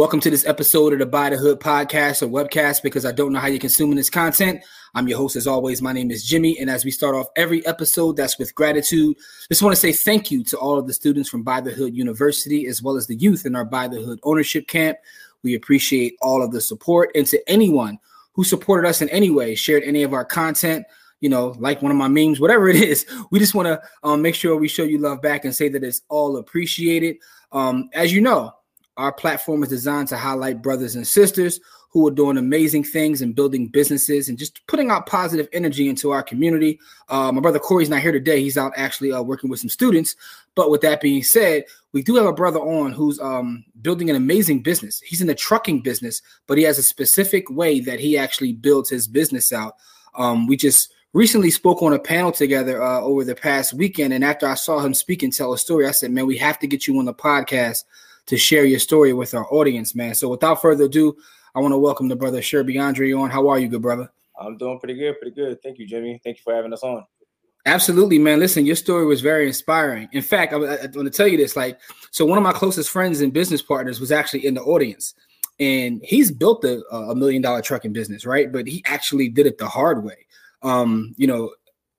Welcome to this episode of the Buy the Hood podcast or webcast because I don't know how you're consuming this content. I'm your host, as always. My name is Jimmy. And as we start off every episode, that's with gratitude. Just want to say thank you to all of the students from Buy the Hood University, as well as the youth in our Buy the Hood ownership camp. We appreciate all of the support. And to anyone who supported us in any way, shared any of our content, you know, like one of my memes, whatever it is, we just want to um, make sure we show you love back and say that it's all appreciated. Um, as you know, our platform is designed to highlight brothers and sisters who are doing amazing things and building businesses and just putting out positive energy into our community. Uh, my brother Corey's not here today. He's out actually uh, working with some students. But with that being said, we do have a brother on who's um, building an amazing business. He's in the trucking business, but he has a specific way that he actually builds his business out. Um, we just recently spoke on a panel together uh, over the past weekend. And after I saw him speak and tell a story, I said, man, we have to get you on the podcast to share your story with our audience, man. So without further ado, I want to welcome the brother Sherby Andre on. How are you, good brother? I'm doing pretty good, pretty good. Thank you, Jimmy. Thank you for having us on. Absolutely, man. Listen, your story was very inspiring. In fact, I, I, I want to tell you this. Like, so one of my closest friends and business partners was actually in the audience, and he's built a, a million dollar trucking business, right? But he actually did it the hard way. Um, you know,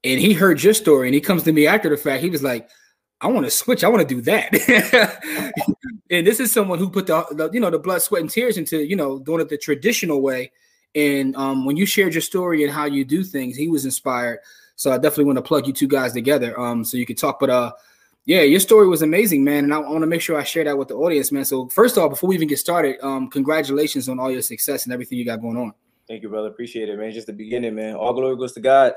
and he heard your story, and he comes to me after the fact. He was like, I want to switch. I want to do that. and this is someone who put the, the, you know the blood, sweat, and tears into you know doing it the traditional way. And um, when you shared your story and how you do things, he was inspired. So I definitely want to plug you two guys together um, so you can talk. But uh, yeah, your story was amazing, man, and I want to make sure I share that with the audience, man. So first off, before we even get started, um, congratulations on all your success and everything you got going on. Thank you, brother. Appreciate it, man. Just the beginning, man. All glory goes to God.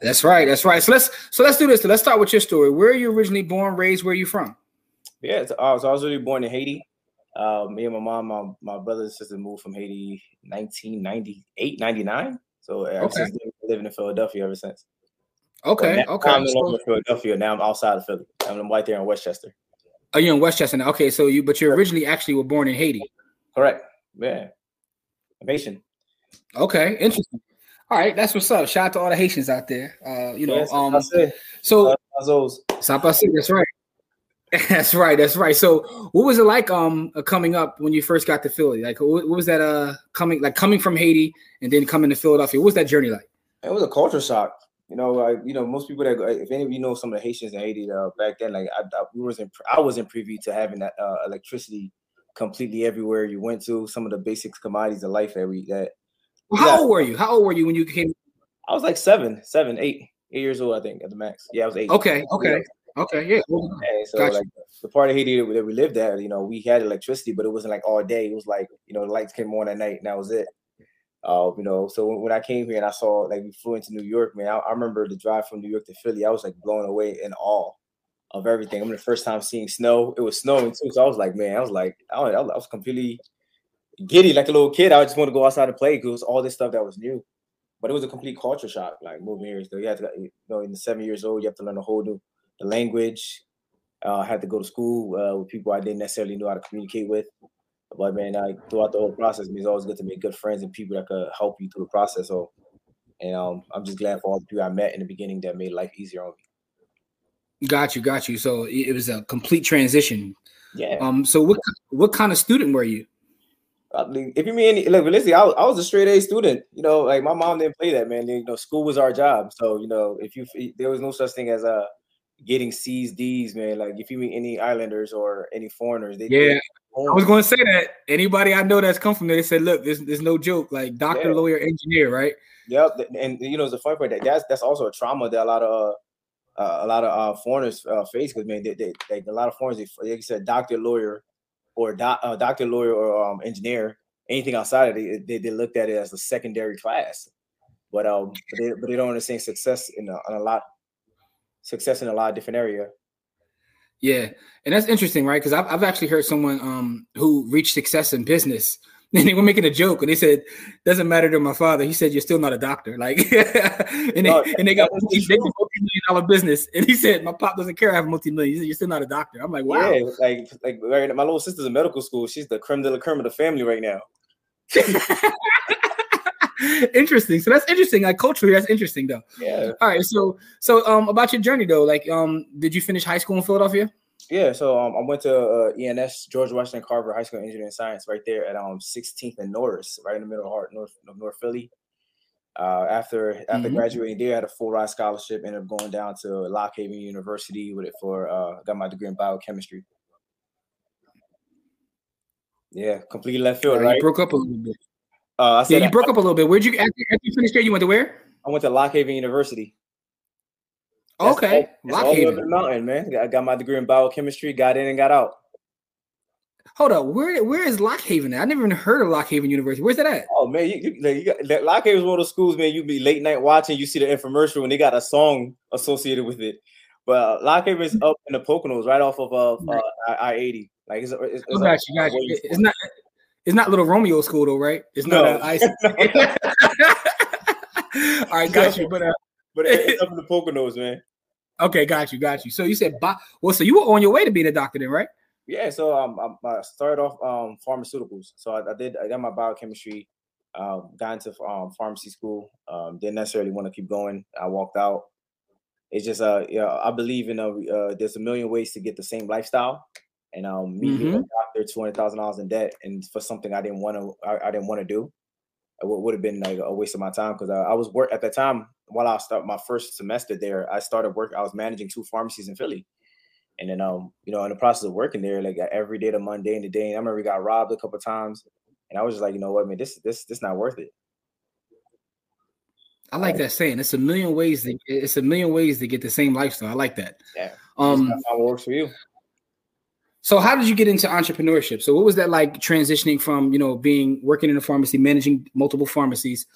That's right. That's right. So let's so let's do this. So let's start with your story. Where are you originally born, raised? Where are you from? Yeah, so, uh, so I was really born in Haiti. Uh, me and my mom, my, my brother and sister moved from Haiti 1998, 99. So I've okay. been living in Philadelphia ever since. Okay, okay. I'm in Philadelphia. Now I'm outside of Philly. I'm right there in West Chester. Oh, you're in West Chester now. Okay, so you but you originally actually were born in Haiti. Correct. Yeah. Haitian. Okay, interesting. All right, that's what's up. Shout out to all the Haitians out there. Uh, you know, yes, um, so that's right. That's right. That's right. So, what was it like um uh, coming up when you first got to Philly? Like, what, was that uh coming like coming from Haiti and then coming to Philadelphia? What was that journey like? It was a culture shock. You know, like you know, most people that if any of you know some of the Haitians in Haiti uh, back then, like I, I we wasn't I wasn't privy to having that uh, electricity completely everywhere you went to. Some of the basic commodities of life that we that. Well, how yeah. old were you? How old were you when you came? I was like seven, seven, eight, eight years old, I think, at the max. Yeah, I was eight. Okay, okay. Okay, yeah. And so gotcha. like the part of Haiti that we lived at, you know, we had electricity, but it wasn't like all day. It was like, you know, the lights came on at night and that was it. Uh, you know, so when, when, I came here and I saw like we flew into New York, man, I, I, remember the drive from New York to Philly. I was like blown away in awe of everything. I mean, the first time seeing snow, it was snowing too. So I was like, man, I was like, I was, I was completely giddy like a little kid. I just want to go outside and play because all this stuff that was new. But it was a complete culture shock, like moving here. So you have to, you know, in the seven years old, you have to learn a whole new the language. Uh, I had to go to school uh, with people I didn't necessarily know how to communicate with. But man, I, throughout the whole process, it's always good to make good friends and people that could help you through the process. So, and um, I'm just glad for all the people I met in the beginning that made life easier on me. Got you, got you. So it was a complete transition. Yeah. Um. So what what kind of student were you? if you mean any, look, realistically, I was, I was a straight A student. You know, like my mom didn't play that, man. You know, school was our job. So you know, if you there was no such thing as a getting C's, D's, man. Like if you meet any Islanders or any foreigners, they yeah. I was going to say that anybody I know that's come from there, they said, "Look, there's, there's no joke. Like doctor, yeah. lawyer, engineer, right?" Yep, and you know, it's a fun part that that's that's also a trauma that a lot of uh, a lot of uh, foreigners uh, face because man, they, they, they, a lot of foreigners, they, like you said, doctor, lawyer, or doc, uh, doctor, lawyer, or um, engineer. Anything outside of it, they, they looked at it as a secondary class. But um, but they, but they don't understand success in a, in a lot success in a lot of different area. Yeah, and that's interesting, right? Because I've, I've actually heard someone um, who reached success in business, and they were making a joke, and they said, "Doesn't matter to my father." He said, "You're still not a doctor." Like, and, they, no, and they got they, they multi-million dollar business, and he said, "My pop doesn't care. I have multi-million. He said, "You're still not a doctor." I'm like, "Wow." Yeah, like like my little sister's in medical school. She's the creme de la creme of the family right now. interesting. So that's interesting. Like culturally, that's interesting though. Yeah. All right. So so um about your journey though, like um did you finish high school in Philadelphia? Yeah, so um, I went to uh, ENS, George Washington Carver High School of Engineering and Science, right there at um 16th and Norris, right in the middle of heart, North of North Philly. Uh, after after mm-hmm. graduating there, I had a full ride scholarship. Ended up going down to Lock Haven University with it for uh, got my degree in biochemistry. Yeah, completely left field, right? You broke up a little bit. Uh, yeah, you broke up a little bit. Where'd you after, after you finished there? You went to where? I went to Lock Haven University. That's okay, all, Lock Haven. the mountain, man. I got my degree in biochemistry. Got in and got out. Hold up, where where is Lock Haven? At? I never even heard of Lock Haven University. Where's that at? Oh man, you, you, you got Lock Haven is one of those schools, man. You be late night watching, you see the infomercial, and they got a song associated with it. But uh, Lock Haven is up in the Poconos, right off of uh, uh I eighty. Like it's, it's, it's, got you, got you. It's not it's not little Romeo school though, right? It's not no. ice. All right, got you. But uh, but it's up in the Poconos, man. Okay, got you, got you. So you said, well, so you were on your way to being a doctor then, right? Yeah. So um, I started off um pharmaceuticals. So I, I did. I got my biochemistry. Um, got into um, pharmacy school. Um, didn't necessarily want to keep going. I walked out. It's just uh, yeah, I believe in a uh, there's a million ways to get the same lifestyle, and um, me mm-hmm. being a doctor, two hundred thousand dollars in debt, and for something I didn't want to, I, I, didn't want to do, it would have been like a waste of my time because I, I, was work at the time while I start my first semester there. I started work. I was managing two pharmacies in Philly, and then um, you know, in the process of working there, like every day, the Monday and the day, I remember we got robbed a couple times, and I was just like, you know what, man, this this this not worth it. I like that saying. It's a million ways. To, it's a million ways to get the same lifestyle. I like that. Yeah. Um, works for you. So how did you get into entrepreneurship? So what was that like transitioning from, you know, being working in a pharmacy, managing multiple pharmacies?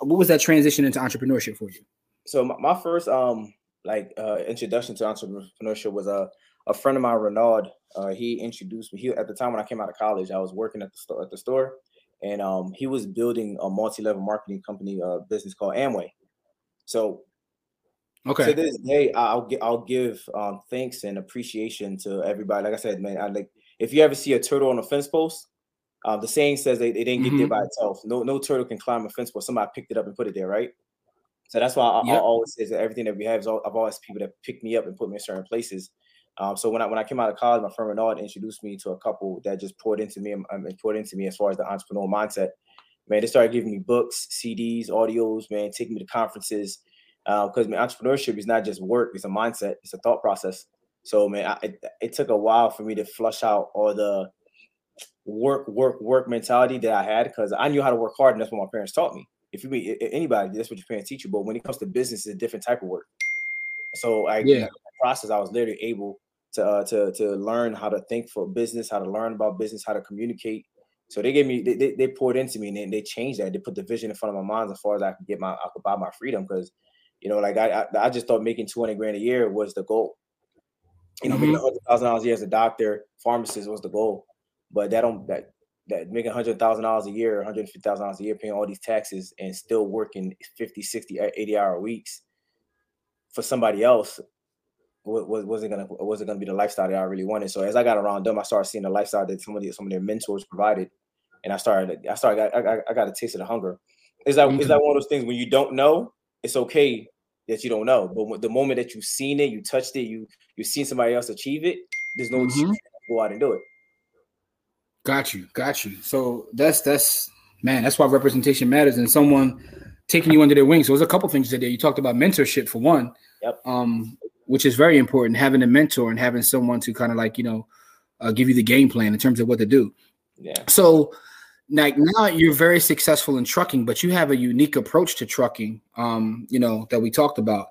What was that transition into entrepreneurship for you? So my, first um like uh introduction to entrepreneurship was a a friend of mine, Renaud. Uh, he introduced me. He at the time when I came out of college, I was working at the store at the store, and um he was building a multi-level marketing company uh business called Amway. So Okay. To this day, I'll get I'll give um, thanks and appreciation to everybody. Like I said, man, I like if you ever see a turtle on a fence post, uh, the saying says they, they didn't get mm-hmm. there by itself. No no turtle can climb a fence post. Somebody picked it up and put it there, right? So that's why I, yep. I always say that everything that we have is all, I've always people that pick me up and put me in certain places. Um, so when I when I came out of college, my friend Renaud introduced me to a couple that just poured into me um, and poured into me as far as the entrepreneurial mindset. Man, they started giving me books, CDs, audios, man, taking me to conferences because uh, entrepreneurship is not just work; it's a mindset, it's a thought process. So, man, I, it, it took a while for me to flush out all the work, work, work mentality that I had because I knew how to work hard, and that's what my parents taught me. If you meet anybody, that's what your parents teach you. But when it comes to business, it's a different type of work. So, I yeah. process, I was literally able to uh, to to learn how to think for business, how to learn about business, how to communicate. So they gave me they, they, they poured into me and they, they changed that. They put the vision in front of my mind as far as I could get my I could buy my freedom because you know, like I, I, I just thought making 200 grand a year was the goal. You know, mm-hmm. making hundred thousand dollars a year as a doctor, pharmacist was the goal. But that don't that that making hundred thousand dollars a year, hundred fifty thousand dollars a year, paying all these taxes and still working 50, 60, 80 hour weeks for somebody else was wasn't gonna wasn't gonna be the lifestyle that I really wanted. So as I got around them, I started seeing the lifestyle that some of the, some of their mentors provided, and I started I started I, I, I got a taste of the hunger. Is that mm-hmm. is that one of those things when you don't know it's okay that you don't know. But the moment that you've seen it, you touched it, you you've seen somebody else achieve it, there's no mm-hmm. go out and do it. Got you, got you. So that's that's man, that's why representation matters and someone taking you under their wings. So there's a couple things today. You talked about mentorship for one. Yep. Um, which is very important, having a mentor and having someone to kind of like, you know, uh, give you the game plan in terms of what to do. Yeah. So like now you're very successful in trucking, but you have a unique approach to trucking, um, you know, that we talked about.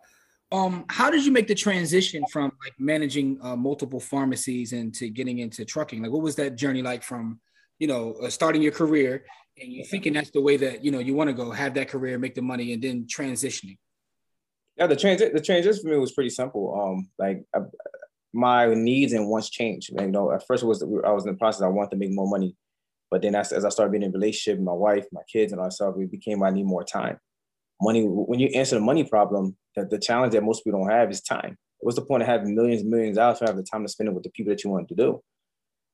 Um, how did you make the transition from like managing uh, multiple pharmacies into getting into trucking? Like, what was that journey like from, you know, uh, starting your career and you thinking that's the way that you know you want to go, have that career, make the money, and then transitioning? Yeah, the transit the transition for me was pretty simple. Um, like I, my needs and wants changed. You know, at first was I was in the process. I wanted to make more money But then as, as I started being in a relationship with my wife, my kids, and myself, we became I need more time. Money, when you answer the money problem, the, the challenge that most people don't have is time. What's the point of having millions and millions of dollars if you have the time to spend it with the people that you want to do?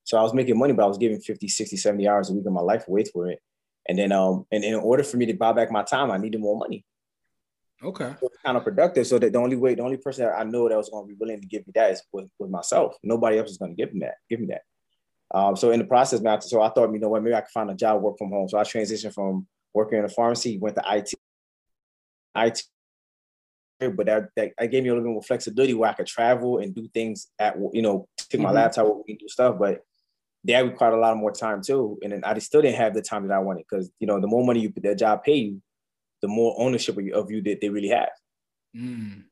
So I was making money, but I was giving 50, 60, 70 hours a week of my life away for it. And then um, and in order for me to buy back my time, I needed more money. Okay. So kind of productive. So that the only way, the only person that I know that was going to be willing to give me that is was, was myself. Nobody else is going to give me that. Give me that. Um, so in the process, man, so I thought, you know what, maybe I could find a job, work from home. So I transitioned from working in a pharmacy, went to IT. IT, but that, that, that gave me a little bit more flexibility where I could travel and do things at, you know, take my mm-hmm. laptop and do stuff. But that required a lot more time too. And then I still didn't have the time that I wanted because, you know, the more money you put that job pay you, the more ownership of you, of you that they really have. Mm.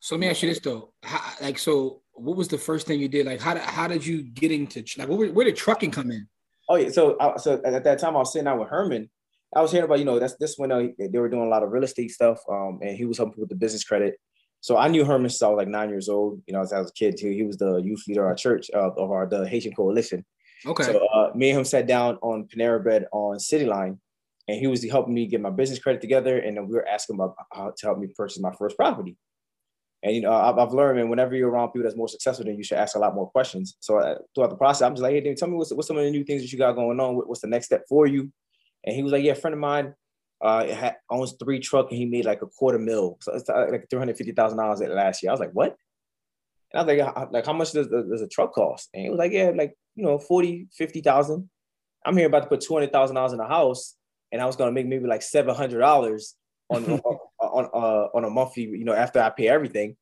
So let me ask you this though, how, like, so what was the first thing you did? Like, how did, how did you get into like where, where did trucking come in? Oh yeah, so I, so at that time I was sitting out with Herman. I was hearing about you know that's this when uh, they were doing a lot of real estate stuff, um, and he was helping with the business credit. So I knew Herman since I was like nine years old. You know, as, I was a kid too. He was the youth leader of our church uh, of our the Haitian Coalition. Okay. So uh, me and him sat down on Panera Bread on City Line, and he was helping me get my business credit together, and then we were asking about how to help me purchase my first property. And you know, I've, I've learned, and whenever you're around people that's more successful than you, should ask a lot more questions. So uh, throughout the process, I'm just like, hey, tell me what's, what's some of the new things that you got going on? What's the next step for you? And he was like, yeah, a friend of mine uh, had, owns three truck and he made like a quarter mil, so it's uh, like three hundred fifty thousand dollars last year. I was like, what? And I was like, like how much does, does a truck cost? And he was like, yeah, like you know, 40, 50,000. I'm here about to put two hundred thousand dollars in a house, and I was gonna make maybe like seven hundred dollars on on uh, on a monthly, you know, after I pay everything.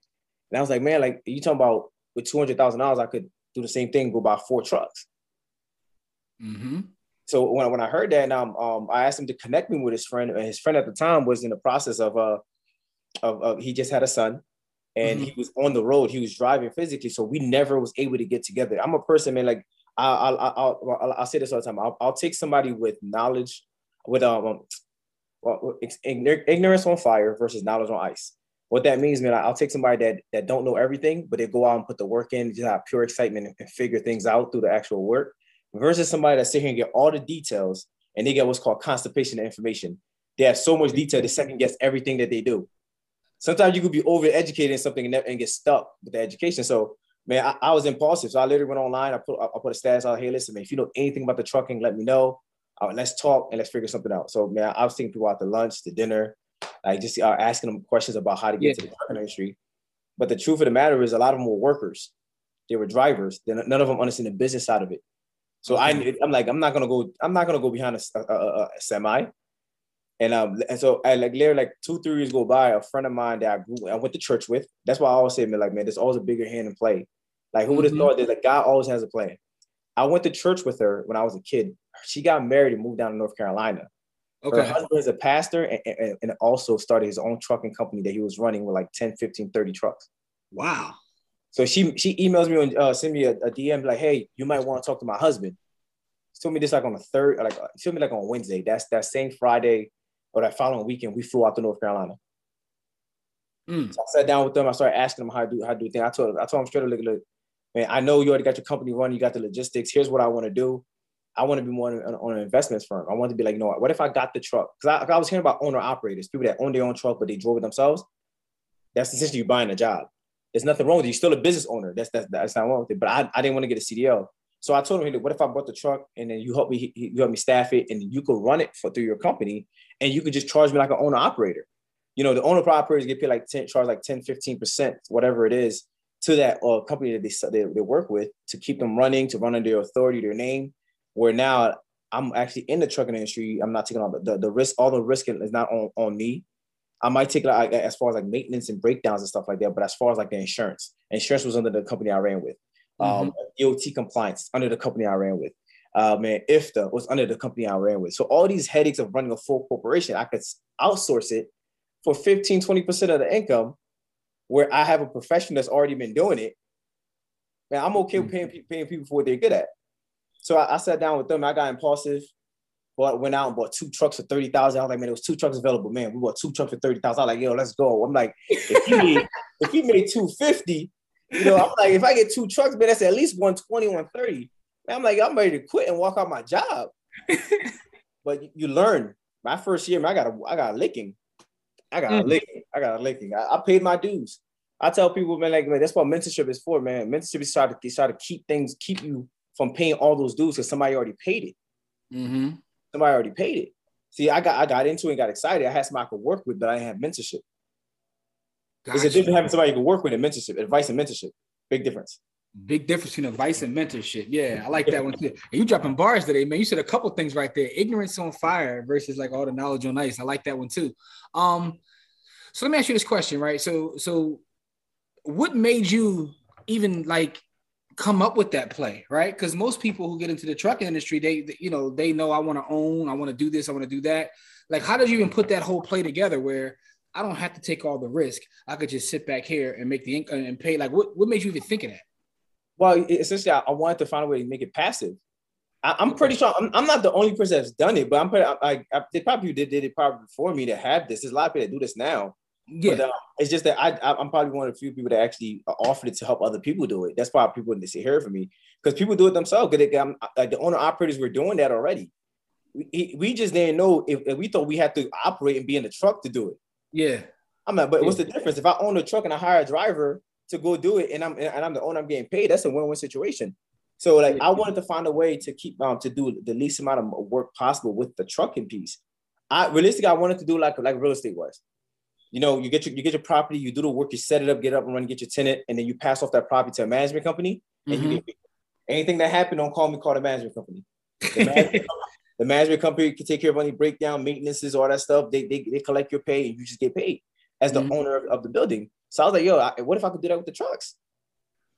And I was like, man, like you talking about with two hundred thousand dollars, I could do the same thing, go buy four trucks. Mm-hmm. So when, when I heard that, um, um, I asked him to connect me with his friend, and his friend at the time was in the process of uh, of, of he just had a son, and mm-hmm. he was on the road. He was driving physically, so we never was able to get together. I'm a person, man. Like I'll I'll I'll, I'll, I'll say this all the time. I'll, I'll take somebody with knowledge, with um, ignorance on fire versus knowledge on ice. What that means, man, I'll take somebody that that don't know everything, but they go out and put the work in, just have pure excitement and, figure things out through the actual work, versus somebody that sit here and get all the details and they get what's called constipation of information. They have so much detail, they second guess everything that they do. Sometimes you could be over educated in something and, and get stuck with the education. So, man, I, I, was impulsive. So I literally went online. I put I put a status out. Hey, listen, man, if you know anything about the trucking, let me know. Let's talk and let's figure something out. So, man, I was taking people out to lunch, to dinner, like just uh, asking them questions about how to get yeah. to the trucking industry. But the truth of the matter is, a lot of them were workers. They were drivers. Then none of them understand the business side of it. So I, I'm like, I'm not gonna go. I'm not gonna go behind a, a, a, semi. And um, and so I like literally like two, three years go by. A friend of mine that I grew, I went to church with. That's why I always say, man, like, man, there's always a bigger hand in play. Like, who would have mm-hmm. thought that like God always has a plan? I went to church with her when I was a kid. She got married and moved down to North Carolina. Okay. Her husband is a pastor and, and, and, also started his own trucking company that he was running with like 10, 15, 30 trucks. Wow. So she she emails me and uh, send me a, a, DM like, hey, you might want to talk to my husband. She told me this like on the third, like she told me like on Wednesday. That's that same Friday or that following weekend, we flew out to North Carolina. Mm. So I sat down with them. I started asking them how to do how to do things. I told I told them straight, look, look, man, I know you already got your company running, you got the logistics. Here's what I want to do. I want to be more on, on, an investments firm. I want to be like, you know what? What if I got the truck? Because I, I, was hearing about owner operators, people that own their own truck but they drove it themselves. That's essentially you buying a job. There's nothing wrong with you. You're still a business owner. That's that's that's not wrong with it. But I, I didn't want to get a CDL. So I told him, hey, what if I bought the truck and then you help me you help me staff it and you could run it for through your company and you could just charge me like an owner operator. You know, the owner operators get paid like 10, charge like 10, 15%, whatever it is, to that uh, company that they, they, they work with to keep them running, to run under their authority, their name. Where now I'm actually in the trucking industry. I'm not taking on the, the, risk. All the risk is not on, on me. I might take like as far as like maintenance and breakdowns and stuff like that. But as far as like the insurance, insurance was under the company I ran with. Um, mm-hmm. DOT compliance under the company I ran with. Man, IFTA was under the company I ran with. So all these headaches of running a full corporation, I could outsource it for 15, 20% of the income where I have a profession that's already been doing it. Man, I'm okay with mm-hmm. paying, paying people for what they're good at. So I, I sat down with them. I got impulsive. Bought, went out and bought two trucks for 30,000. I was like, man, there was two trucks available. Man, we bought two trucks for 30,000. I was like, yo, let's go. I'm like, if you made, if you made 250, you know, I'm like, if I get two trucks, man, that's at least 120, 130. Man, I'm like, I'm ready to quit and walk out my job. but you learn. My first year, man, I got a I got a licking. I got mm. a licking. I got a licking. I, I, paid my dues. I tell people, man, like man, that's what mentorship is for, man. Mentorship is try to try to keep things, keep you from paying all those dues because somebody already paid it. Mm-hmm. Somebody already paid it. See, I got I got into it and got excited. I had somebody I could work with, but I didn't have mentorship. Gotcha. It's a difference having somebody you can work with and mentorship, advice and mentorship. Big difference. Big difference between advice and mentorship. Yeah, I like that one too. And you dropping bars today, man. You said a couple things right there. Ignorance on fire versus like all the knowledge on ice. I like that one too. Um, so let me ask you this question, right? So, so what made you even like come up with that play, right? Because most people who get into the trucking industry, they, you know, they know I want to own, I want to do this, I want to do that. Like, how did you even put that whole play together where I don't have to take all the risk? I could just sit back here and make the income and pay. Like, what, what made you even think of that? Well, essentially, I, I wanted to find a way to make it passive. I, am pretty sure I'm, I'm, not the only person that's done it, but I'm pretty, I, I, they probably did, did it probably before me to have this. There's a lot of people that do this now. Yeah, but, um, it's just that I, I am probably one of the few people that actually offered it to help other people do it. That's why people didn't sit here for me because people do it themselves. Because like the owner operators were doing that already. We, we just didn't know if, if, we thought we had to operate and be in the truck to do it. Yeah, I'm not. but yeah. what's the difference if I own a truck and I hire a driver to go do it and I'm and I'm the owner, I'm getting paid. That's a win-win situation. So like I wanted to find a way to keep um to do the least amount of work possible with the trucking piece. I realistically I wanted to do like like real estate was you know, you get your you get your property, you do the work, you set it up, get up and run, get your tenant, and then you pass off that property to a management company. And mm-hmm. you get anything that happened, don't call me, call the management company. The management, the management company can take care of any breakdown, maintenances, all that stuff. They, they, they collect your pay and you just get paid as the mm-hmm. owner of, of, the building. So I was like, yo, I, what if I could do that with the trucks?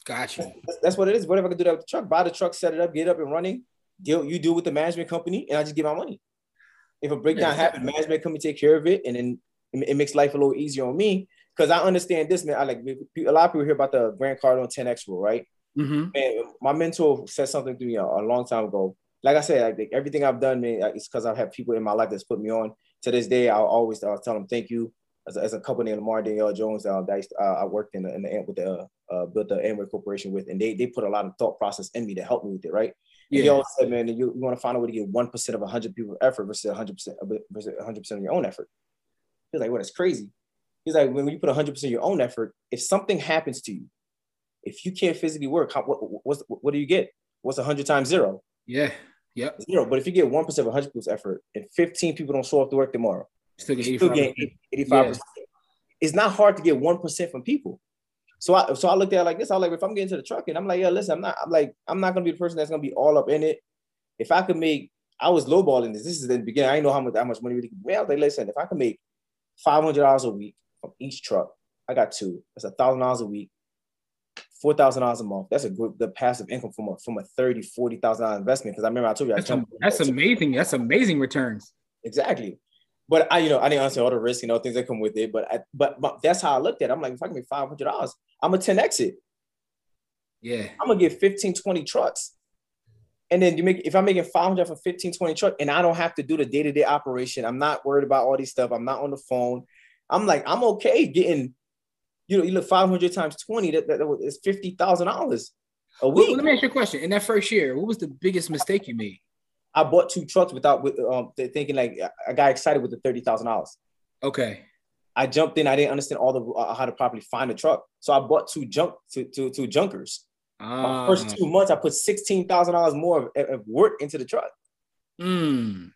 Gotcha. That's, that's, what it is. What if I could do that with the truck? Buy the truck, set it up, get it up and running. Deal you do with the management company, and I just get my money. If a breakdown yeah, happens, management company take care of it, and then it, makes life a little easier on me because I understand this, man. I like a lot of people hear about the Grant Cardone 10x rule, right? Mm-hmm. And my mentor said something to me a, a long time ago. Like I said, like, everything I've done, man, it's because I've had people in my life that's put me on. To this day, I'll always uh, tell them thank you. As a, as a named Lamar Danielle Jones, uh, that I, uh, I worked in the, in the with the uh, built the Amway Corporation with, and they they put a lot of thought process in me to help me with it, right? Yeah. He always said, man, you, you want to find a way to get one percent of hundred people effort versus hundred percent versus hundred percent of your own effort. He's like, what? It's crazy. He's like, when you put 100% of your own effort, if something happens to you, if you can't physically work, how, what, what's, what do you get? What's 100 times zero? Yeah. Yep. Zero. But if you get 1% of 100 people's effort and 15 people don't show up to work tomorrow, still get 85%. Still get 85%. Yeah. It's not hard to get 1% from people. So I so I looked at it like this. I was like, if I'm getting to the truck and I'm like, yeah, listen, I'm not, I'm like, I'm not gonna be the person that's gonna be all up in it. If I could make, I was lowballing this. This is the beginning. I didn't know how much how much money really could I was like, listen, if I could make five hundred dollars a week from each truck. I got two. That's a thousand dollars a week, four thousand dollars a month. That's a good the passive income from a from a thirty, forty thousand dollar investment. Because I remember I told you that's, a, that's amazing. That's amazing returns. Exactly. But I, you know, I didn't understand all the risks, you know, things that come with it. But I, but, but that's how I looked at it. I'm like, if I can make five hundred dollars, I'm a 10 exit. Yeah. I'm gonna get 15, 20 trucks. And then you make if I'm making 500 for 15, 20 truck, and I don't have to do the day-to-day operation. I'm not worried about all these stuff. I'm not on the phone. I'm like, I'm okay getting, you know, you look 500 times 20, that, that, that is $50,000 a week. Well, let me ask you a question. In that first year, what was the biggest mistake you made? I bought two trucks without um thinking like I got excited with the thirty thousand dollars. Okay. I jumped in. I didn't understand all the uh, how to properly find a truck, so I bought two junk to two, two junkers. My first ah. two months, I put sixteen thousand dollars more of, of, work into the truck. Hmm.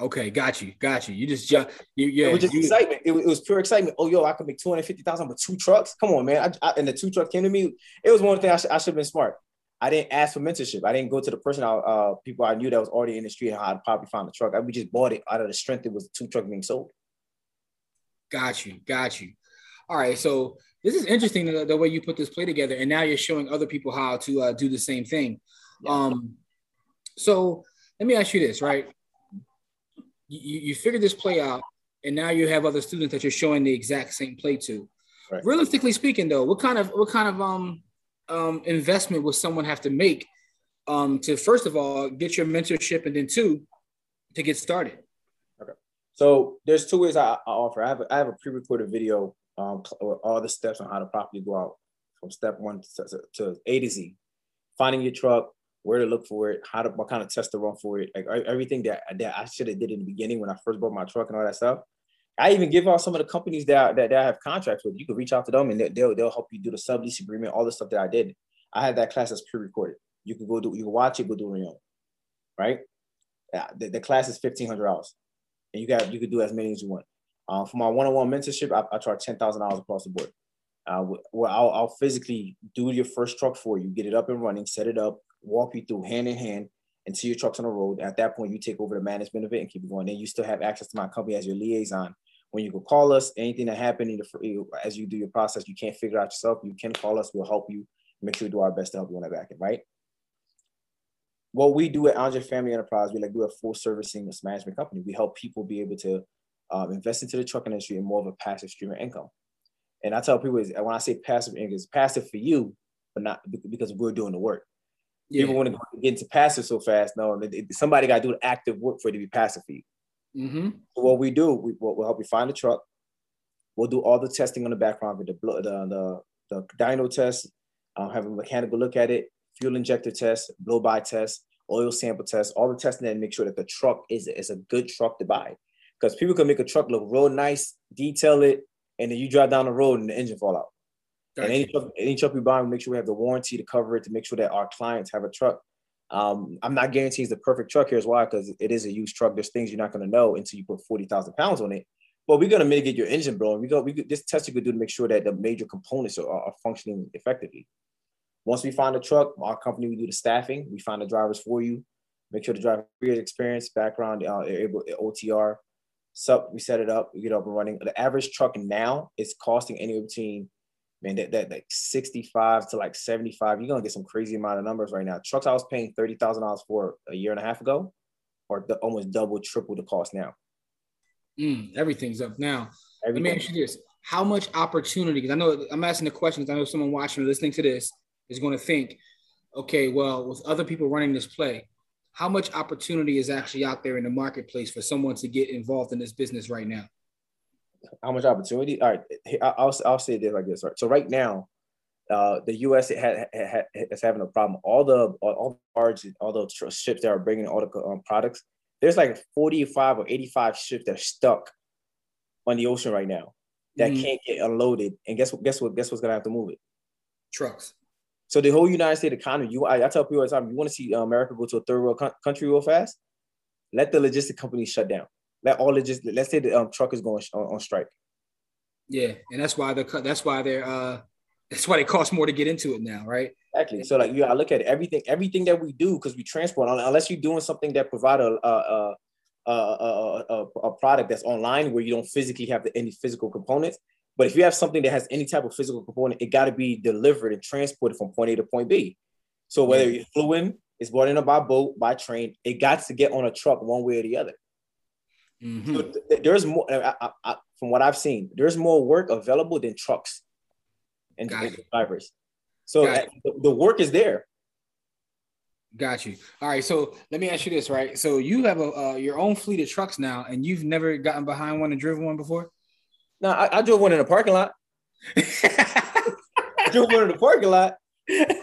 Okay, got you, got you. You just you, yeah. It was just you, excitement. It was, it was, pure excitement. Oh, yo, I could make two hundred fifty thousand with two trucks. Come on, man. I, I, and the two trucks came to me. It was one thing I, sh- I should have been smart. I didn't ask for mentorship. I didn't go to the person, I, uh, people I knew that was already in the street and how to probably find the truck. I, we just bought it out of the strength it was two truck being sold. Got you, got you. All right, so this is interesting the, the way you put this play together, and now you're showing other people how to uh, do the same thing. Yeah. Um, so let me ask you this, right? you, you figure this play out, and now you have other students that you're showing the exact same play to. Right. Realistically speaking, though, what kind of what kind of um, um, investment will someone have to make um, to first of all get your mentorship, and then two to get started? Okay. So there's two ways I, I offer. I have a, I have a pre-recorded video um, all the steps on how to properly go out from step one to, to A to Z. Finding your truck, where to look for it, how to what kind of test to run for it, like everything that that I should have did in the beginning when I first bought my truck and all that stuff. I even give out some of the companies that, that, that I have contracts with. You can reach out to them and they'll they'll help you do the sublease agreement, all the stuff that I did. I had that class that's pre-recorded. You can go do you can watch it, go do it on your own, right? Yeah, the, the class is fifteen hundred dollars, and you got you can do as many as you want. Uh, for my one-on-one mentorship, I, I charge ten thousand dollars across the board. Uh, well, I'll, I'll physically do your first truck for you, get it up and running, set it up, walk you through hand in hand until your truck's on the road. At that point, you take over the management of it and keep it going. Then you still have access to my company as your liaison. When you can call us, anything that happened as you do your process, you can't figure out yourself, you can call us. We'll help you. Make sure we do our best to help you on that back end, right? What we do at Andre Family Enterprise, we like do a full servicing management company. We help people be able to um, invest into the truck industry and more of a passive stream of income. And I tell people is when I say passive income, it's passive for you, but not because we're doing the work. Yeah. People want to get into passive so fast. No, somebody got to do the active work for it to be passive for you. Mm-hmm. So what we do, we, will help you find a truck. We'll do all the testing on the background with the the the, the dyno test, um, have a mechanical look at it, fuel injector test, blow by test, oil sample test, all the testing and make sure that the truck is, is a good truck to buy. Because people can make a truck look real nice, detail it, and then you drive down the road and the engine fall out. Gotcha. And any truck, any truck we buy, we make sure we have the warranty to cover it to make sure that our clients have a truck. Um, I'm not guaranteeing it's the perfect truck. Here's why: because it is a used truck. There's things you're not going to know until you put forty thousand pounds on it. But we're going to mitigate your engine blowing. We go. We could, this test you could do to make sure that the major components are, are functioning effectively. Once we find a truck, our company we do the staffing. We find the drivers for you. Make sure the driver has experience, background, uh, able OTR. So we set it up. We get up and running. The average truck now is costing anywhere between man, that, that like 65 to like 75, you're gonna get some crazy amount of numbers right now. Trucks I was paying $30,000 for a year and a half ago or the, almost double, triple the cost now. Mm, everything's up now. Everything. Let me ask you this. How much opportunity, because I know I'm asking the questions, I know someone watching or listening to this is going to think, okay, well, with other people running this play, how much opportunity is actually out there in the marketplace for someone to get involved in this business right now? How much opportunity? All right, I'll I'll say this like this. Right. So right now, uh, the U.S. Had, had, is having a problem. All the all, the barges, all the ships that are bringing all the um, products, there's like 45 or 85 ships that are stuck on the ocean right now that mm-hmm. can't get unloaded. And guess what? Guess what? Guess what's gonna have to move it? Trucks. So the whole United States economy, you I, I tell people all the time, you want to see America go to a third world co- country real fast, let the logistic companies shut down let all it just let's say the um, truck is going on, on strike. Yeah, and that's why the that's why they're uh that's why it costs more to get into it now, right? Exactly. So like you gotta look at everything everything that we do because we transport unless you're doing something that provide a a, a, a, a, a product that's online where you don't physically have the, any physical components. But if you have something that has any type of physical component, it got to be delivered and transported from point A to point B. So whether you're flew in, it's brought in by boat, by train, it got to get on a truck one way or the other. Mm-hmm. So th- there's more I, I, I, from what I've seen. There's more work available than trucks and, drivers. So the, the work is there. Got you. All right. So let me ask you this, right? So you have a uh, your own fleet of trucks now, and you've never gotten behind one and driven one before. No, I, I drove one in a parking lot. I drove one in the parking lot.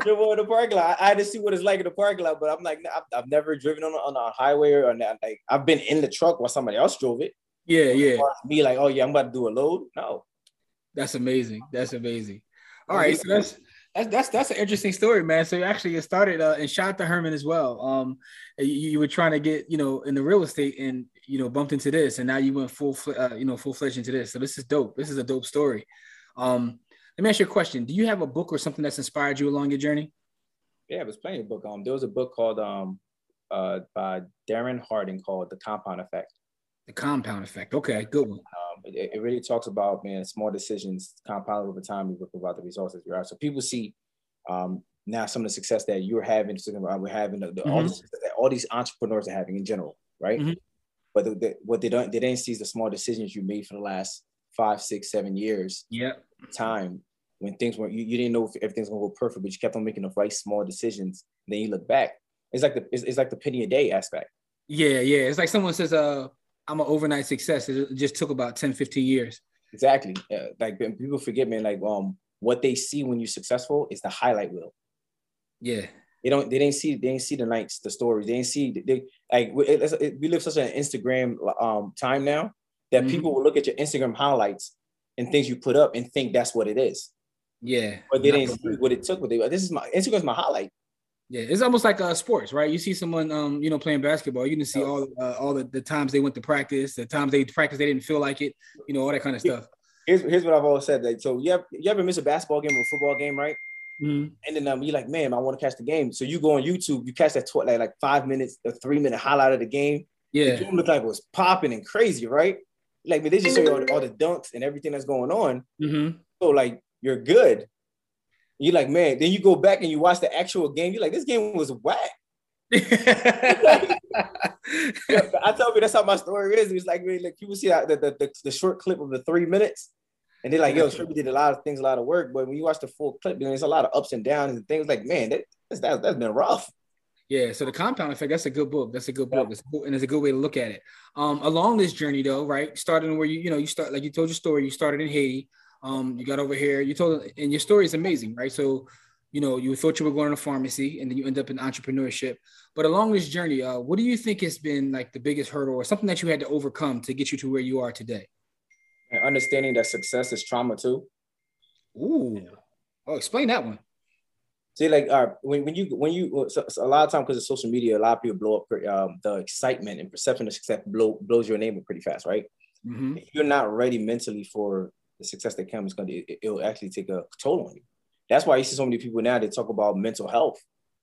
I drove over the parking lot. I had to see what it's like in the parking lot, but I'm like, I've, I've never driven on a, on a highway or like I've been in the truck while somebody else drove it. Yeah, yeah. Be like, oh yeah, I'm about to do a load. No, that's amazing. That's amazing. All right, so that's that's that's that's an interesting story, man. So actually, it started uh, and shot to Herman as well. Um, you, you, were trying to get you know in the real estate and you know bumped into this, and now you went full uh, you know full fledged into this. So this is dope. This is a dope story. Um, let me ask you a question. Do you have a book or something that's inspired you along your journey? Yeah, there's plenty of book. Um, there was a book called um, uh, by Darren Harding called The Compound Effect. The Compound Effect. Okay, good one. Um, it, it, really talks about man, small decisions compound over time. We will provide the results that you are. So people see um, now some of the success that you're having, we're having, the, the, mm-hmm. all, the all, these entrepreneurs are having in general, right? Mm-hmm. But the, the, what they don't, they didn't see is the small decisions you made for the last five, six, seven years. Yeah. Time when things weren't you, you didn't know if everything's gonna go perfect, but you kept on making the right small decisions. then you look back. It's like the it's, it's like the penny a day aspect. Yeah, yeah. It's like someone says, uh, I'm an overnight success. It just took about 10, 15 years. Exactly. Uh, like people forget, man, like um what they see when you're successful is the highlight reel. Yeah. They don't. They didn't see. They didn't see the nights, the stories. They didn't see. They like it, it, we live such an Instagram um time now that mm-hmm. people will look at your Instagram highlights and things you put up and think that's what it is. Yeah, but they didn't see what it took. What they this is my Instagram's my highlight. Yeah, it's almost like uh, sports, right? You see someone, um, you know, playing basketball. You can see all uh, all the, the times they went to practice, the times they practice they didn't feel like it, you know, all that kind of stuff. Here's, here's what I've always said. Like, so you have you ever miss a basketball game or a football game, right? Mm-hmm. And then um, you're like, man, I want to catch the game. So you go on YouTube, you catch that tw- like, like five minutes, a three minute highlight of the game. Yeah, it looked like it was popping and crazy, right? Like, man, they just show you all, all the dunks and everything that's going on. Mm-hmm. So like, you're good. You're like, man, then you go back and you watch the actual game. You're like, this game was whack. I tell you that's how my story is. It's like, like people see that the, the, the, short clip of the three minutes, and they're like, "Yo, Sherby did a lot of things, a lot of work." But when you watch the full clip, then there's a lot of ups and downs and things. Like, man, that, that's, that's been rough. Yeah, so the compound effect, that's a good book. That's a good book. That's cool, and it's a good way to look at it. Um, along this journey though, right? Starting where you, you know, you start like you told your story, you started in Haiti. Um, you got over here, you told, and your story is amazing, right? So, you know, you thought you were going to pharmacy, and then you end up in entrepreneurship. But along this journey, uh, what do you think has been like the biggest hurdle, or something that you had to overcome to get you to where you are today? And understanding that success is trauma too. Ooh, oh, explain that one. See, like, uh, when, when you when you so, so a lot of time because of social media, a lot of people blow up um, the excitement and perception of success blow, blows your name up pretty fast, right? Mm-hmm. If you're not ready mentally for the success that comes, is going to it, will actually take a toll on you. That's why you see so many people now that talk about mental health.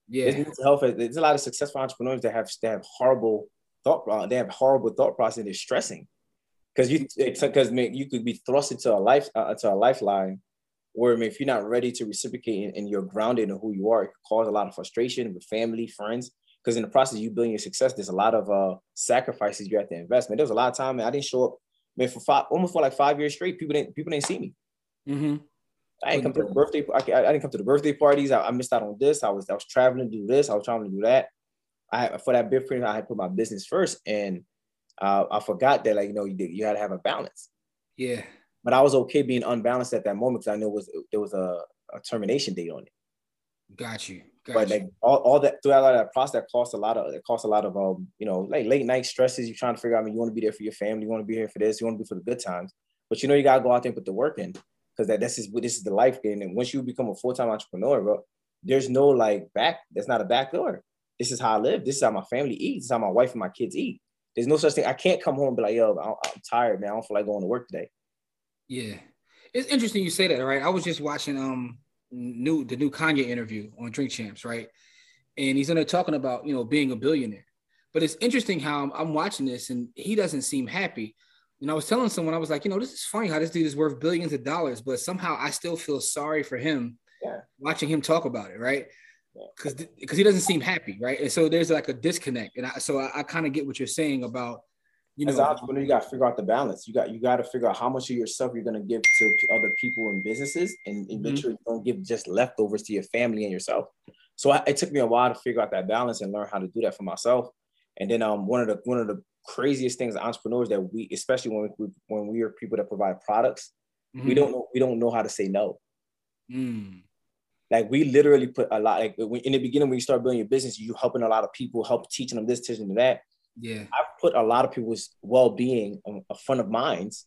Yeah, there's mental health. There's a lot of successful entrepreneurs that have that have horrible thought. Uh, they have horrible thought process. They're stressing because you because you could be thrust into a life uh, into a lifeline where if you're not ready to reciprocate and, and, you're grounded in who you are, it could cause a lot of frustration with family, friends. Because in the process you building your success, there's a lot of uh, sacrifices you have to invest. Man, there was a lot of time, man. I didn't show up man, for five, almost for like five years straight, people didn't people didn't see me. Mm-hmm. I didn't come to the birthday. I, I didn't come to the birthday parties. I, I, missed out on this. I was I was traveling to do this. I was trying to do that. I for that big print, I had put my business first, and uh, I forgot that like you know you did, you had to have a balance. Yeah. But I was okay being unbalanced at that moment because I knew it was there was a, a termination date on it. Got you. Got but like all, all that throughout all that process, that costs a lot of it costs a lot of um, you know, like late night stresses. You're trying to figure out, I mean, you want to be there for your family, you want to be here for this, you want to be for the good times. But you know, you gotta go out there and put the work in because that this is this is the life game. And once you become a full-time entrepreneur, bro, there's no like back, that's not a back door. This is how I live. This is how my family eats. This is how my wife and my kids eat. There's no such thing. I can't come home and be like, yo, I'm, I'm tired, man. I don't feel like going to work today. Yeah. It's interesting you say that, right? I was just watching um new the new Kanye interview on Drink Champs, right? And he's in there talking about you know being a billionaire. But it's interesting how I'm, I'm watching this and he doesn't seem happy. And I was telling someone, I was like, you know, this is funny how this dude is worth billions of dollars, but somehow I still feel sorry for him yeah. watching him talk about it, right? Because because he doesn't seem happy, right? And so there's like a disconnect. And I, so I, I kind of get what you're saying about you know, as an entrepreneur, you got to figure out the balance. You got you got to figure out how much of yourself you're going to give to other people and businesses, and, and mm-hmm. make sure you don't give just leftovers to your family and yourself. So I, it took me a while to figure out that balance and learn how to do that for myself. And then um, one of the one of the craziest things entrepreneurs that we, especially when we when we are people that provide products, mm-hmm. we don't know we don't know how to say no. Mm. Like we literally put a lot. Like in the beginning, when you start building your business, you helping a lot of people, help teaching them this, teaching them that yeah. I put a lot of people's well-being on a front of minds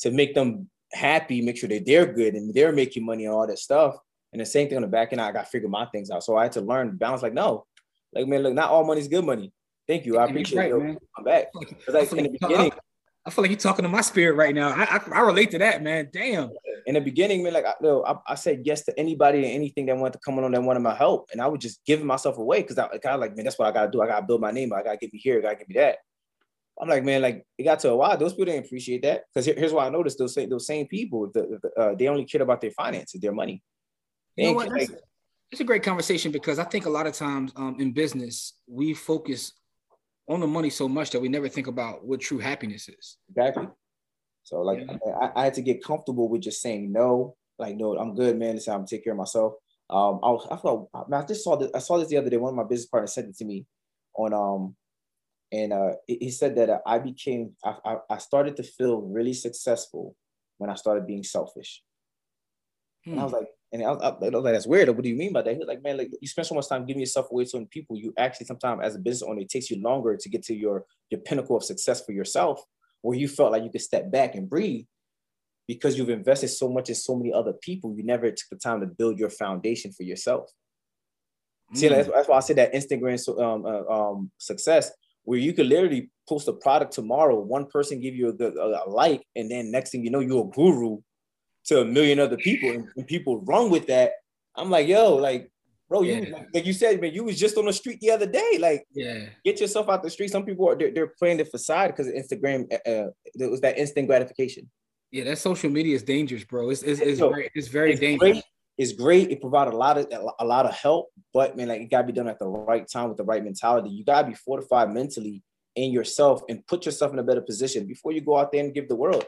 to make them happy, make sure that they're good and they're making money and all that stuff. And the same thing on the back end, I got to figure my things out. So I had to learn balance. Like, no, like man, look, not all money's good money. Thank you. I appreciate right, it. Man. I'm back. Like, in the beginning, I feel like you're talking to my spirit right now. I, I, I relate to that, man. Damn. In the beginning, man, like I, you know, I, I, said yes to anybody and anything that wanted to come on that wanted my help, and I would just give myself away because I kind of like, man, that's what I gotta do. I gotta build my name. I gotta get me here. I gotta get me that. I'm like, man, like it got to a while. Those people didn't appreciate that because here, here's why I noticed those same those same people, the, the, uh, they only cared about their finances, their money. They you know what? That's, like, it's a great conversation because I think a lot of times um, in business we focus on the money so much that we never think about what true happiness is. Exactly. So like yeah. I, I, had to get comfortable with just saying no. Like no, I'm good, man. This I'm take care of myself. Um, I was I thought I just saw this. I saw this the other day. One of my business partners said it to me on um, and uh, he said that I became I, I, I started to feel really successful when I started being selfish. Hmm. And I was hmm. like, And I, I, I was like, that's weird. What do you mean by that? He was like, man, like you spend so much time giving yourself away to people. You actually sometimes as a business owner, it takes you longer to get to your your pinnacle of success for yourself, where you felt like you could step back and breathe because you've invested so much in so many other people. You never took the time to build your foundation for yourself. Mm. See, that's, that's, why I said that Instagram um, uh, um, success, where you could literally post a product tomorrow, one person give you a, good, a, a like, and then next thing you know, you're a guru to a million other people and, and people run with that. I'm like, yo, like, bro, you yeah. like you said, man, you was just on the street the other day. Like, yeah, get yourself out the street. Some people are they're, they're playing the facade because Instagram, uh, uh, it was that instant gratification. Yeah, that social media is dangerous, bro. It's it's, it's, very, it's very it's dangerous. Great. It's great. It provides a lot of a lot of help, but man, like it gotta be done at the right time with the right mentality. You gotta be fortified mentally in yourself and put yourself in a better position before you go out there and give the world.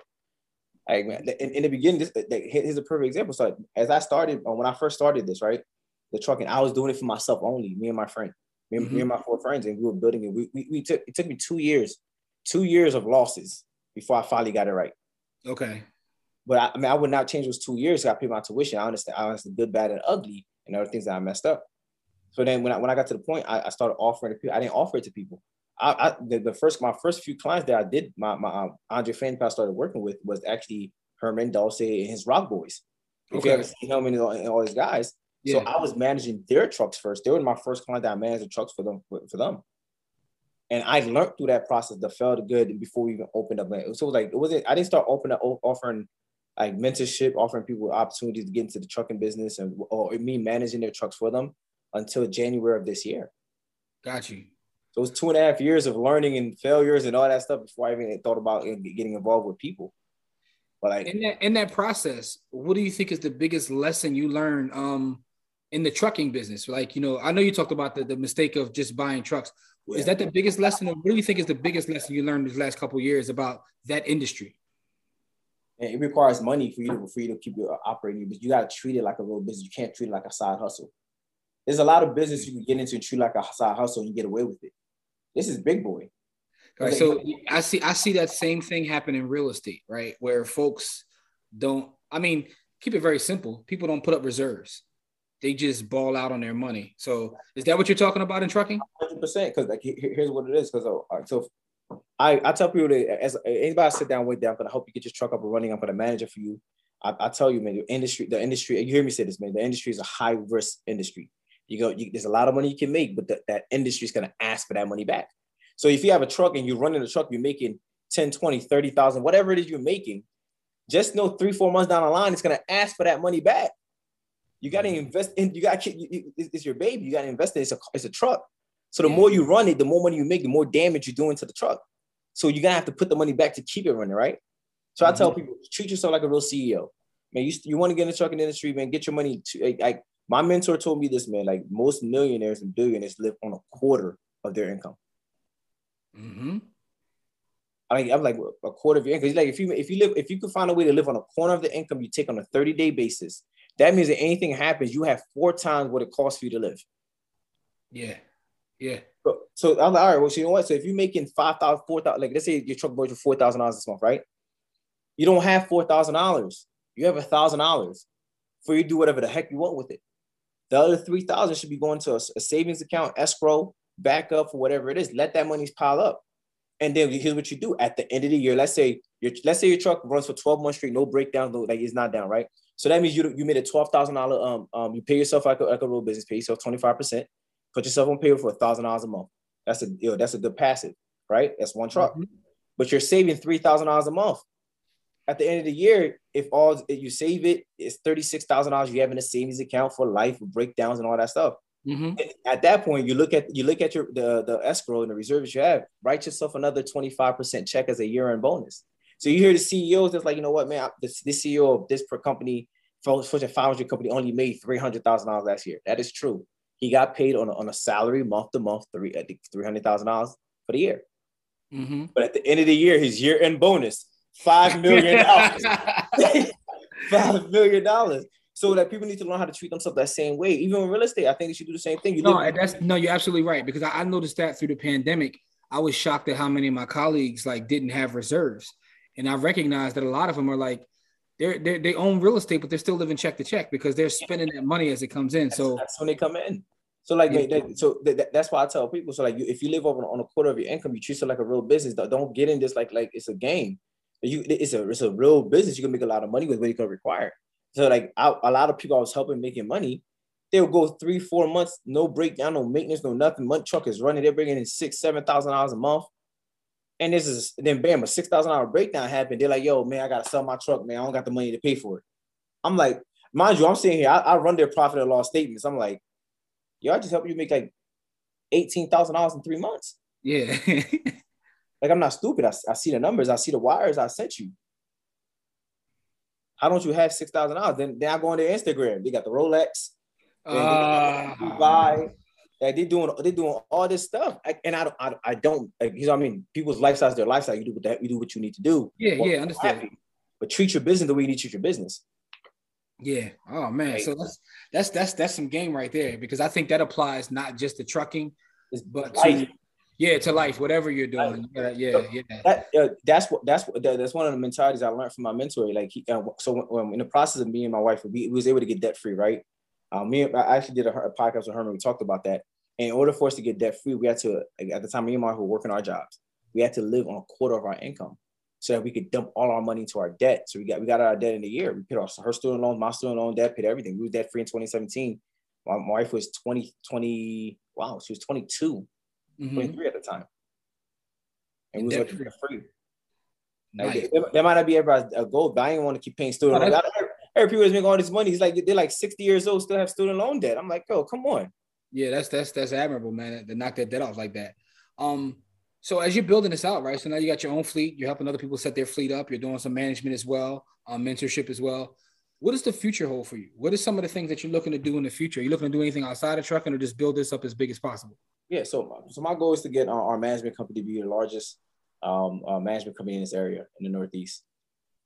Like man, in, in the beginning, this here's a perfect example. So as I started, uh, when I first started this, right, the trucking, I was doing it for myself only, me and my friend, me, mm-hmm. me and my four friends, and we were building it. We, we, we took it took me two years, two years of losses before I finally got it right. Okay. But I, I mean, I would not change those two years. I paid my tuition. I understand. I understand the good, bad, and ugly, and other things that I messed up. So then, when I when I got to the point, I, I started offering it. To people. I didn't offer it to people. I, I the, the, first my first few clients that I did my my um, Andre Fan I started working with was actually Herman Dulce and his Rock Boys. If okay. you ever seen him and all, and all these guys, yeah. so I was managing their trucks first. They were my first client that I managed the trucks for them for, for them. And I learned through that process the felt good before we even opened up. So it was like it wasn't. I didn't start opening offering like mentorship, offering people opportunities to get into the trucking business and or me managing their trucks for them until January of this year. Got you. Was two and a half years of learning and failures and all that stuff before I even thought about getting involved with people. But like in that in that process, what do you think is the biggest lesson you learned um in the trucking business? Like, you know, I know you talked about the, the mistake of just buying trucks. Yeah. Is that the biggest lesson? Or what do you think is the biggest lesson you learned these last couple years about that industry? And it requires money for you to for you to keep your operating, but you got to treat it like a real business. You can't treat it like a side hustle. There's a lot of business you can get into and treat like a side hustle and you get away with it. This is big boy. Right. So I see I see that same thing happen in real estate, right? Where folks don't, I mean, keep it very simple. People don't put up reserves. They just ball out on their money. So is that what you're talking about in trucking? 100 percent because like here's what it is. Because oh, so I, I tell people that as anybody sit down with them, I'm gonna help you get your truck up and running. I'm gonna manage it for you. I, I, tell you, man, the industry, the industry, you hear me say this, man, the industry is a high risk industry. You go, you, there's a lot of money you can make, but the, that industry is going to ask for that money back. So if you have a truck and you're running a truck, you're making 10, 20, 30,000, whatever it is you're making, just know three, four months down the line, it's going to ask for that money back. You got to mm-hmm. invest in, you got to, it's your baby. You got to invest in. It's a, it's a truck. So the more you run it, the more money you make, the more damage you're doing to the truck. So you're going to have to put the money back to keep it running, right? So mm-hmm. I tell mm-hmm. people, treat yourself like a real CEO. Man, you, you want to get in the trucking industry, man, get your money to, like, my mentor told me this, man. Like most millionaires and billionaires live on a quarter of their income. Mm-hmm. I mean, I'm like a quarter of your income. He's like, if you if you live, if you can find a way to live on a corner of the income you take on a 30 day basis, that means that anything happens, you have four times what it costs for you to live. Yeah, yeah. So, so I'm like, all right. Well, so you know what? So if you're making five thousand, four thousand, like let's say your truck budget four thousand dollars this month, right? You don't have four thousand dollars. You have a thousand dollars for you to do whatever the heck you want with it. The other 3000 should be going to a, a, savings account, escrow, backup, for whatever it is. Let that money pile up. And then here's what you do at the end of the year. Let's say your let's say your truck runs for 12 months straight, no breakdowns, no like it's not down, right? So that means you you made a twelve thousand dollar um um you pay yourself like a, like a real business, pay yourself 25%, put yourself on payroll for a thousand dollars a month. That's a you know, that's a good passive, right? That's one truck. Mm-hmm. But you're saving three thousand dollars a month at the end of the year, if all if you save it, it's thirty six thousand dollars you have in a savings account for life breakdowns and all that stuff. Mm-hmm. At that point, you look at you look at your the the escrow and the reserves you have. Write yourself another twenty five percent check as a year end bonus. So you hear the CEOs that's like, you know what, man, this, this CEO of this per company, Fortune 500 company only made three hundred thousand dollars last year. That is true. He got paid on a, on a salary month to month, three three hundred thousand dollars for the year. Mm-hmm. But at the end of the year, his year end bonus five million dollars. five million dollars. So that people need to learn how to treat themselves that same way. Even in real estate, I think they should do the same thing. You no, that's no, you're absolutely right. Because I, I noticed that through the pandemic, I was shocked at how many of my colleagues like didn't have reserves. And I recognized that a lot of them are like, they're, they they own real estate, but they're still living check to check because they're spending that money as it comes in. So that's when they come in. So like, yeah. they, so th- that's why I tell people. So like, you, if you live over on a quarter of your income, you treat it like a real business. Don't get in this like like it's a game. You it's a it's a real business. You can make a lot of money with what you can require. So like, I, a lot of people I was helping making money. They will go three four months, no breakdown, no maintenance, no nothing. Month truck is running. They're bringing in six seven thousand dollars a month. And this is then bam, a six thousand dollar breakdown happened. They're like, yo, man, I gotta sell my truck, man. I don't got the money to pay for it. I'm like, mind you, I'm sitting here, I, I run their profit and loss statements. I'm like, yo, I just help you make like eighteen thousand dollars in three months. Yeah. like I'm not stupid. I, I see the numbers, I see the wires I sent you. How don't you have six thousand dollars? Then then I go on their Instagram. They got the Rolex, uh, Dubai, like they doing they doing all this stuff, I, and I don't I, I don't like, you know what I mean. People's lifestyle is their lifestyle. You do what that you do what you need to do. Yeah, yeah, understand. Happy. But treat your business the way you need to treat your business. Yeah. Oh man. Right. So that's that's that's that's some game right there because I think that applies not just to trucking, but to yeah to life, whatever you're doing. Yeah, yeah, yeah. That, uh, that's what that's what that's one of the mentalities I learned from my mentor. Like, he, uh, so when, in the process of me and my wife, we, we was able to get debt free, right? Um, me, I actually did a, a podcast with Herman. We talked about that. And in order for us to get debt free, we had to, at the time, me and my wife were working our jobs. We had to live on a quarter of our income so that we could dump all our money into our debt. So we got we got our debt in a year. We paid off her student loans, my student loan debt, paid everything. We were debt free in 2017. My, my wife was 20, 20, wow, she was 22, mm-hmm. 23 at the time. And, we was like free. Nice. Like, that, might not be everybody's goal, but I didn't want to keep paying student loans. Every people that's making all this money, he's like they're like 60 years old, still have student loan debt. I'm like, oh, come on. Yeah, that's that's that's admirable, man. To knock that debt off like that. Um, so as you're building this out, right? So now you got your own fleet. You're helping other people set their fleet up. You're doing some management as well, um, mentorship as well. What does the future hold for you? What are some of the things that you're looking to do in the future? Are you looking to do anything outside of trucking, or just build this up as big as possible? Yeah. So so my goal is to get our, our management company to be the largest um, uh, management company in this area in the Northeast.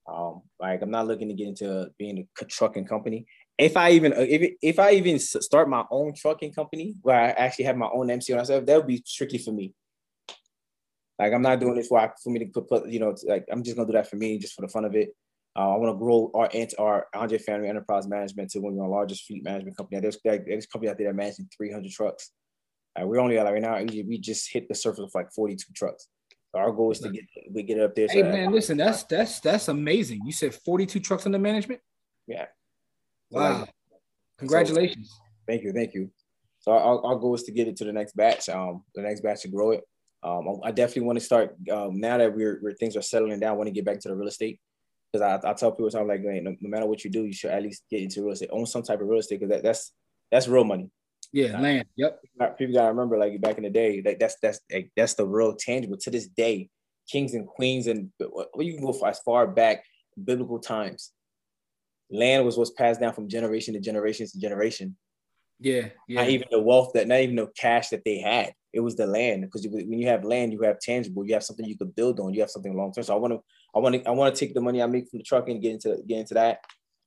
Um, like I'm not looking to get into being a trucking company if I even uh, if, if I even start my own trucking company where I actually have my own MC on myself, that would be tricky for me. Like I'm not doing this for for me to put, you know like I'm just gonna do that for me just for the fun of it. Uh, I want to grow our our Andre Family Enterprise Management to one of our largest fleet management company. There's there's company out there that manages 300 trucks. Uh, we're only like right now we just hit the surface of like 42 trucks. So our goal is to get we get it up there. Hey so man, listen, that's that's that's amazing. You said 42 trucks under management. Yeah. Wow. Congratulations. So, thank you. Thank you. So our, our goal is to get it to the next batch, um, the next batch to grow it. Um, I definitely want to start um, now that we're, we're things are settling down. I want to get back to the real estate because I, I tell people I'm like, no, no, matter what you do, you should at least get into real estate, own some type of real estate because that, that's that's real money. Yeah, land. Yep. People gotta remember, like back in the day, like that's that's like, that's the real tangible. To this day, kings and queens and well, you can go as far back biblical times land was what's passed down from generation to generation to generation. Yeah, yeah. Not even the wealth that, not even the cash that they had. It was the land because when you have land, you have tangible. You have something you could build on. You have something long term. So I want to, I want to, I want to take the money I make from the truck and get into get into that.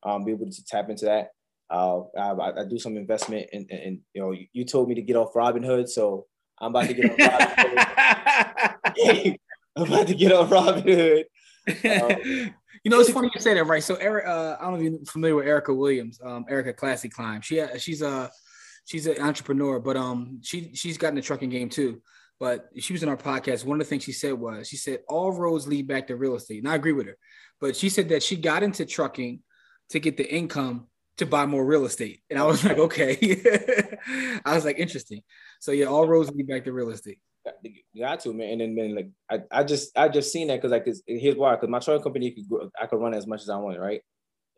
Um, be able to tap into that. Uh, I, I do some investment, and you know, you, told me to get off Robinhood, so I'm about to get off Robinhood. I'm about to get off Robinhood. Um, you know, it's funny you say that, right? So, Eric, uh, I don't know if you're familiar with Erica Williams, um, Erica Classy Climb. She uh, she's a she's an entrepreneur, but um, she she's gotten the trucking game too. But she was in our podcast. One of the things she said was, she said all roads lead back to real estate, and I agree with her. But she said that she got into trucking to get the income to buy more real estate, and I was like, okay. I was like, interesting. So yeah, all roads lead back to real estate. You got to man, and then, man, like I, I just I just seen that because like here's why because my truck company could go, I could run as much as I want, right?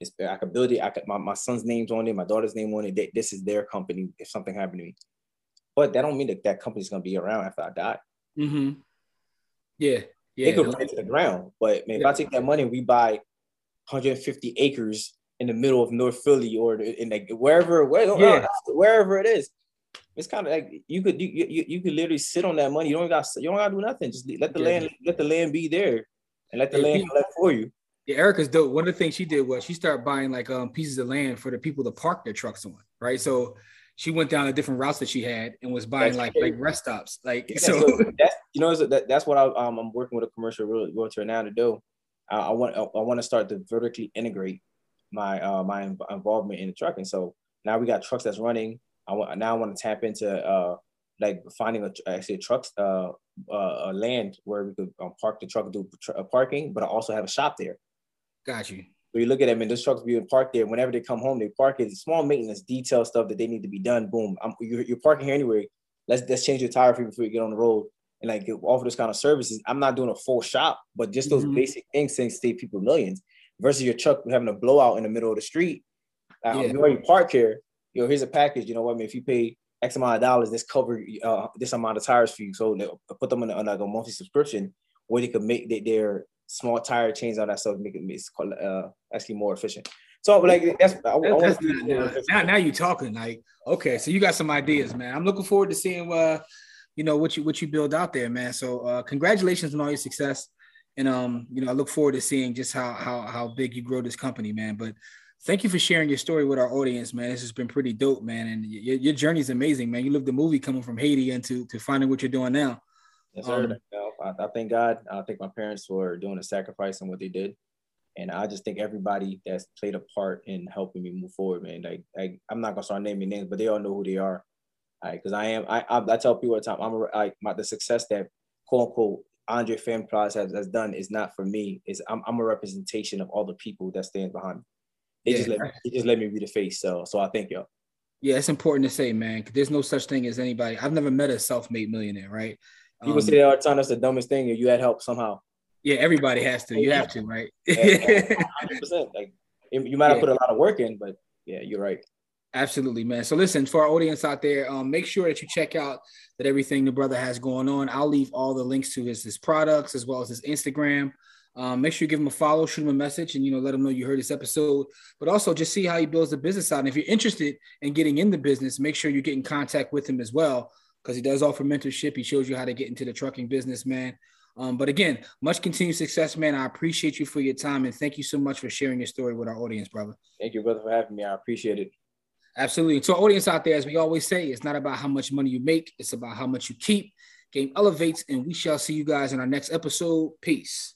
It's I could build it. I could my, my son's name's on it, my daughter's name on it. They, this is their company. If something happened to me, but that don't mean that that company's gonna be around after I die. Mm-hmm. Yeah, yeah. It could run to the ground, but man, yeah. if I take that money and we buy 150 acres in the middle of North Philly or in like wherever, where, yeah. wherever it is, it's kind of like you could you, you you could literally sit on that money. You don't got you don't got to do nothing. Just let the yeah. land let the land be there, and let the yeah, land collect for you. Yeah, Erica's dope. One of the things she did was she started buying like um pieces of land for the people to park their trucks on, right? So she went down the different routes that she had and was buying that's like like rest stops. Like yeah, so, so that's you know that, that's what I, um, I'm working with a commercial realtor now to do. I, I want I want to start to vertically integrate my uh, my involvement in the trucking. So now we got trucks that's running. I want now I want to tap into uh, like finding a actually a trucks uh, uh, a land where we could um, park the truck do tr- parking, but I also have a shop there. Got you. So you look at them and those trucks being parked there. Whenever they come home, they park it. Small maintenance, detail stuff that they need to be done. Boom, I'm, you're, you're parking here anyway. Let's let's change your tire for you before you get on the road and like offer this kind of services. I'm not doing a full shop, but just those mm-hmm. basic things things save people millions. Versus your truck having a blowout in the middle of the street. Uh, yeah. You already park here. You know, here's a package. You know what I mean? If you pay X amount of dollars, this cover uh, this amount of tires for you. So they put them on, a, on like a monthly subscription where they could make their small tire chains all that stuff, make it it's called, uh, actually more efficient. So like that's, I, that's, now, now, now you're talking like okay, so you got some ideas, man. I'm looking forward to seeing uh, you know what you what you build out there, man. So uh, congratulations on all your success, and um, you know I look forward to seeing just how how how big you grow this company, man. But thank you for sharing your story with our audience, man. This has been pretty dope, man. And your, your journey is amazing, man. You lived the movie coming from Haiti into to finding what you're doing now. Yes, sir. Um, I, I, thank God. I thank my parents for doing the sacrifice and what they did. And I just think everybody that's played a part in helping me move forward, man. Like, I, I'm not gonna start naming names, but they all know who they are. Because I am, I, I, I, tell people all the time, I'm a, like my the success that quote unquote Andre Fan Plus has, has done is not for me. Is I'm, I'm a representation of all the people that stand behind me. It yeah. just let me, it just let me be the face. So so I thank y'all. Yeah, it's important to say, man. There's no such thing as anybody. I've never met a self-made millionaire, right? People um, say all the time that's the dumbest thing, you had help somehow. Yeah, everybody has to. You have to, right? Hundred. Like you might have yeah. put a lot of work in, but yeah, you're right. Absolutely, man. So listen, for our audience out there, um, make sure that you check out that everything the brother has going on. I'll leave all the links to his his products as well as his Instagram. Um, make sure you give him a follow, shoot him a message, and you know let him know you heard this episode. But also just see how he builds the business out. And if you're interested in getting in the business, make sure you get in contact with him as well because he does offer mentorship. He shows you how to get into the trucking business, man. Um, but again, much continued success, man. I appreciate you for your time and thank you so much for sharing your story with our audience, brother. Thank you, brother, for having me. I appreciate it. Absolutely. To our audience out there, as we always say, it's not about how much money you make, it's about how much you keep. Game elevates, and we shall see you guys in our next episode. Peace.